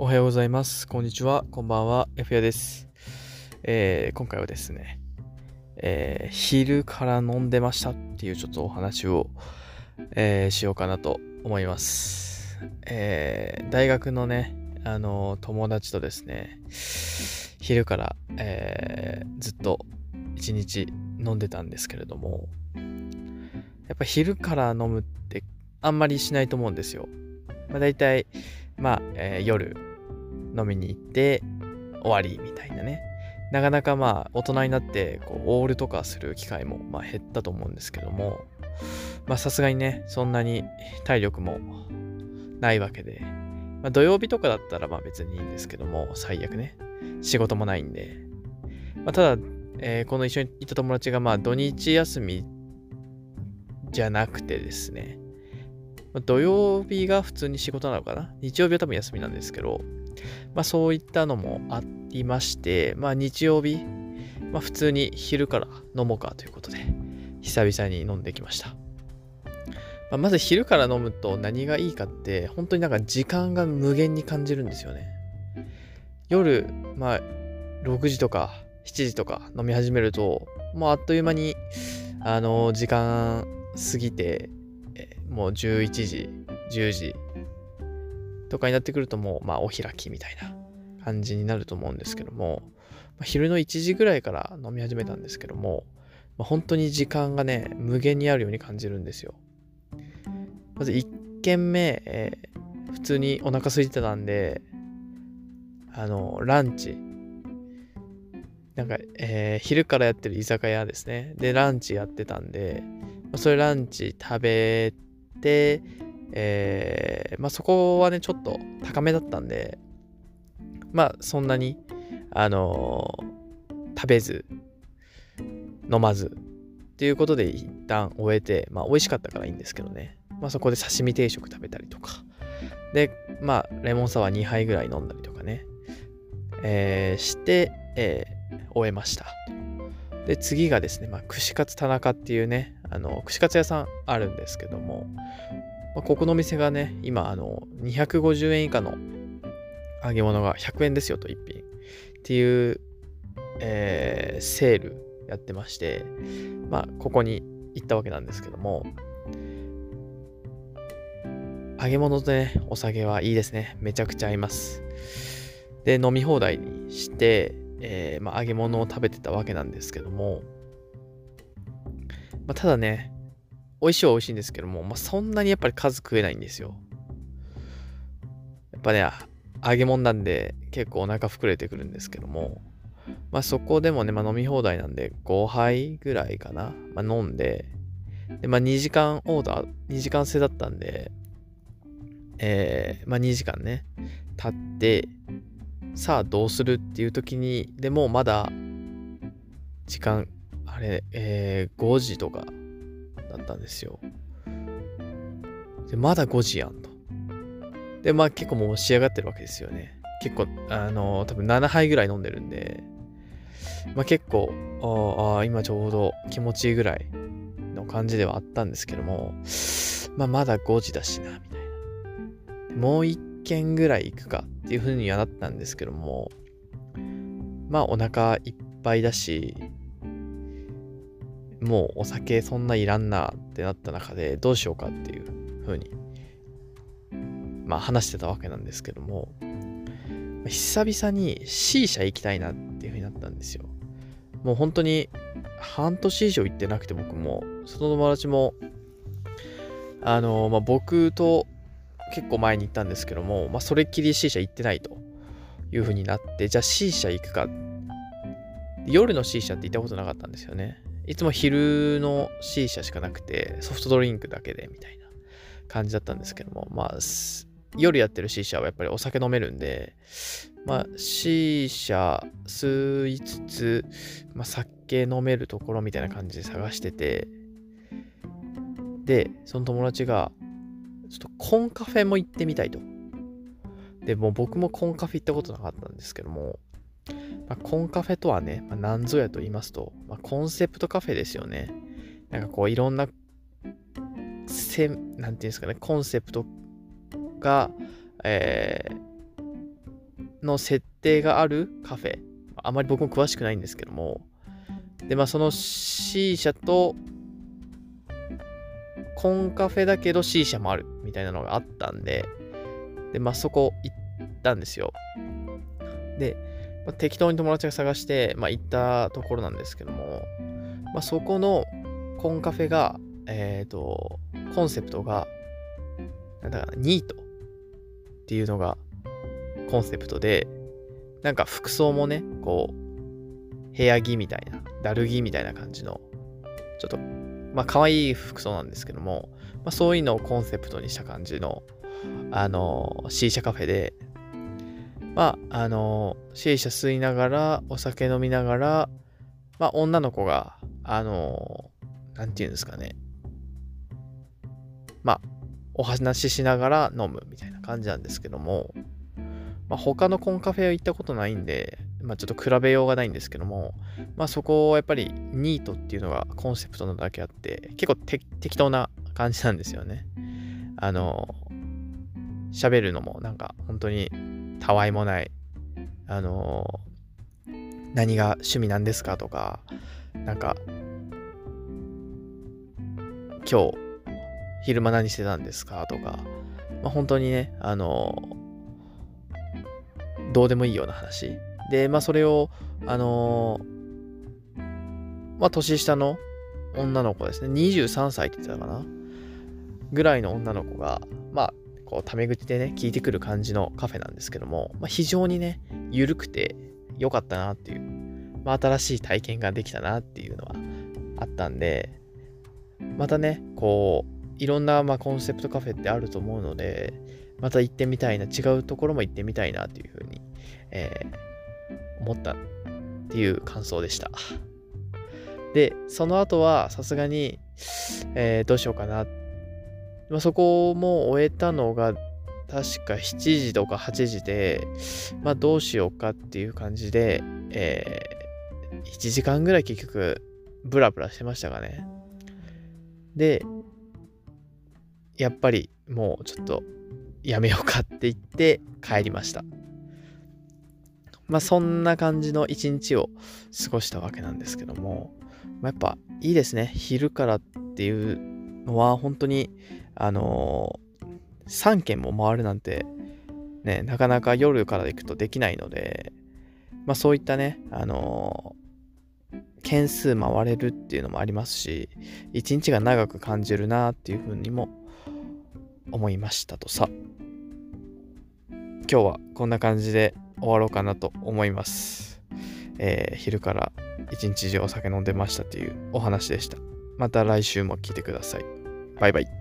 おはようございます。こんにちは。こんばんは。F やです。えー今回はですね、えー昼から飲んでましたっていうちょっとお話を、えーしようかなと思います。え大学のね、あの友達とですね、昼から、えずっと一日飲んでたんですけれども、やっぱ昼から飲むってあんまりしないと思うんですよ。まあ、大体、まあ、えー夜飲みに行って終わりみたいなね。なかなかまあ大人になってこうオールとかする機会もま減ったと思うんですけども、まあさすがにね、そんなに体力もないわけで、まあ、土曜日とかだったらまあ別にいいんですけども、最悪ね、仕事もないんで。まあ、ただ、えーこの一緒に行った友達がまあ土日休みじゃなくてですね、ま土曜日が普通に仕事なのかな？日曜日は多分休みなんですけど、まあそういったのもありまして、まあ日曜日、まあ普通に昼から飲もうかということで、久々に飲んできました。まあ、まず昼から飲むと何がいいかって、本当になんか時間が無限に感じるんですよね。夜、まあ6時とか7時とか飲み始めると、もうあっという間に、あの時間過ぎて、えもう11時、10時とかになってくるともう、まあ、お開きみたいな感じになると思うんですけども、まあ昼の1時ぐらいから飲み始めたんですけども、まあ、本当に時間がね、無限にあるように感じるんですよ。まず1軒目、えー普通にお腹空いてたんで、あの、ランチ。なんか、えー昼からやってる居酒屋ですね。で、ランチやってたんで、まあそれランチ食べて、えーまあそこはね、ちょっと高めだったんで、まあそんなに、あのー食べず、飲まず、っていうことで一旦終えて、まあ美味しかったからいいんですけどね。まあそこで刺身定食食べたりとか。で、まあレモンサワー2杯ぐらい飲んだりとかね。えーして、えー終えました。で、次がですね、まあ、串カツ田中っていうね、あの、串カツ屋さんあるんですけども、まあ、ここの店がね、今、あの、250円以下の揚げ物が100円ですよと、1品。っていう、えーセールやってまして、まあ、ここに行ったわけなんですけども、揚げ物とね、お酒はいいですね。めちゃくちゃ合います。で、飲み放題にして、えーまあ、揚げ物を食べてたわけなんですけども、まあ、ただね、美味しいは美味しいんですけども、まあ、そんなにやっぱり数食えないんですよ。やっぱね、揚げ物なんで結構お腹膨れてくるんですけども、まあそこでもね、まあ飲み放題なんで5杯ぐらいかな、まあ飲んで、で、まあ2時間オーダー、2時間制だったんで、えー、まあ2時間ね、経って、さあどうするっていう時に、でもまだ、時間、あれ、えー、5時とかだったんですよ。で、まだ5時やんと。で、まあ結構もう仕上がってるわけですよね。結構、あの多分7杯ぐらい飲んでるんで、まあ結構、ああ、今ちょうど気持ちいいぐらいの感じではあったんですけども、まあまだ5時だしな、みたいな。もう一軒ぐらい行くかっていう風にはなったんですけども、まあお腹いっぱいだし、もうお酒そんないらんなってなった中でどうしようかっていう風に、まあ話してたわけなんですけども、久々に C 社行きたいなっていう風になったんですよ。もう本当に半年以上行ってなくて僕も、その友達も、あの、まあ僕と結構前に行ったんですけども、まあそれっきり C 社行ってないという風になって、じゃあ C 社行くか。夜の C 社って行ったことなかったんですよね。いつも昼の C 社しかなくて、ソフトドリンクだけでみたいな感じだったんですけども、まあ、夜やってる C 社はやっぱりお酒飲めるんで、まあ、C 社吸いつつ、まあ、酒飲めるところみたいな感じで探してて、で、その友達が、ちょっとコンカフェも行ってみたいと。で、もう僕もコンカフェ行ったことなかったんですけども、まあ、コンカフェとはね、まあ、何ぞやと言いますと、まあ、コンセプトカフェですよね。なんかこういろんな、せなんていうんですかね、コンセプトが、えーの設定があるカフェ。あまり僕も詳しくないんですけども。で、まあその C 社とコンカフェだけど C 社もあるみたいなのがあったんで、で、まあそこ行ったんですよ。で、まあ、適当に友達が探して、まあ行ったところなんですけども、まあそこのコンカフェが、えっ、ー、と、コンセプトが、なんだかな、ニートっていうのがコンセプトで、なんか服装もね、こう、部屋着みたいな、だる着みたいな感じの、ちょっとまあ可愛い服装なんですけども、まあ、そういうのをコンセプトにした感じの、あの、C 社カフェで、まあ、あの、C 社吸いながら、お酒飲みながら、まあ女の子が、あの、なんていうんですかね。まあ、お話ししながら飲むみたいな感じなんですけども、まあ、他のコンカフェは行ったことないんで、まあ、ちょっと比べようがないんですけども、まあ、そこをやっぱりニートっていうのがコンセプトなだけあって、結構適当な感じなんですよね。あの、喋るのもなんか本当にたわいもない、あの、何が趣味なんですかとか、なんか、今日昼間何してたんですかとか、まあ、本当にね、あの、どうでもいいような話。で、まあそれを、あのー、まあ年下の女の子ですね、23歳って言ってたかな。ぐらいの女の子が、まあ、こう、タメ口でね、聞いてくる感じのカフェなんですけども、まあ、非常にね、緩くて良かったなっていう、まあ、新しい体験ができたなっていうのはあったんで、またね、こう、いろんな、まあ、コンセプトカフェってあると思うので、また行ってみたいな、違うところも行ってみたいなっていうふうに、えー、思ったっていう感想でした。で、その後はさすがに、えー、どうしようかなっ。まあ、そこも終えたのが確か7時とか8時で、まあどうしようかっていう感じで、えー、1時間ぐらい結局ブラブラしてましたかね。で、やっぱりもうちょっとやめようかって言って帰りました。まあそんな感じの一日を過ごしたわけなんですけども、まあ、やっぱいいですね。昼からっていうのは本当に、あのー、3軒も回るなんて、ね、なかなか夜から行くとできないので、まあそういったね、あのー、件数回れるっていうのもありますし、一日が長く感じるなっていうふうにも思いましたとさ。今日はこんな感じで終わろうかなと思います。えー、昼から一日中お酒飲んでましたというお話でした。また来週も聞いてください。バイバイ。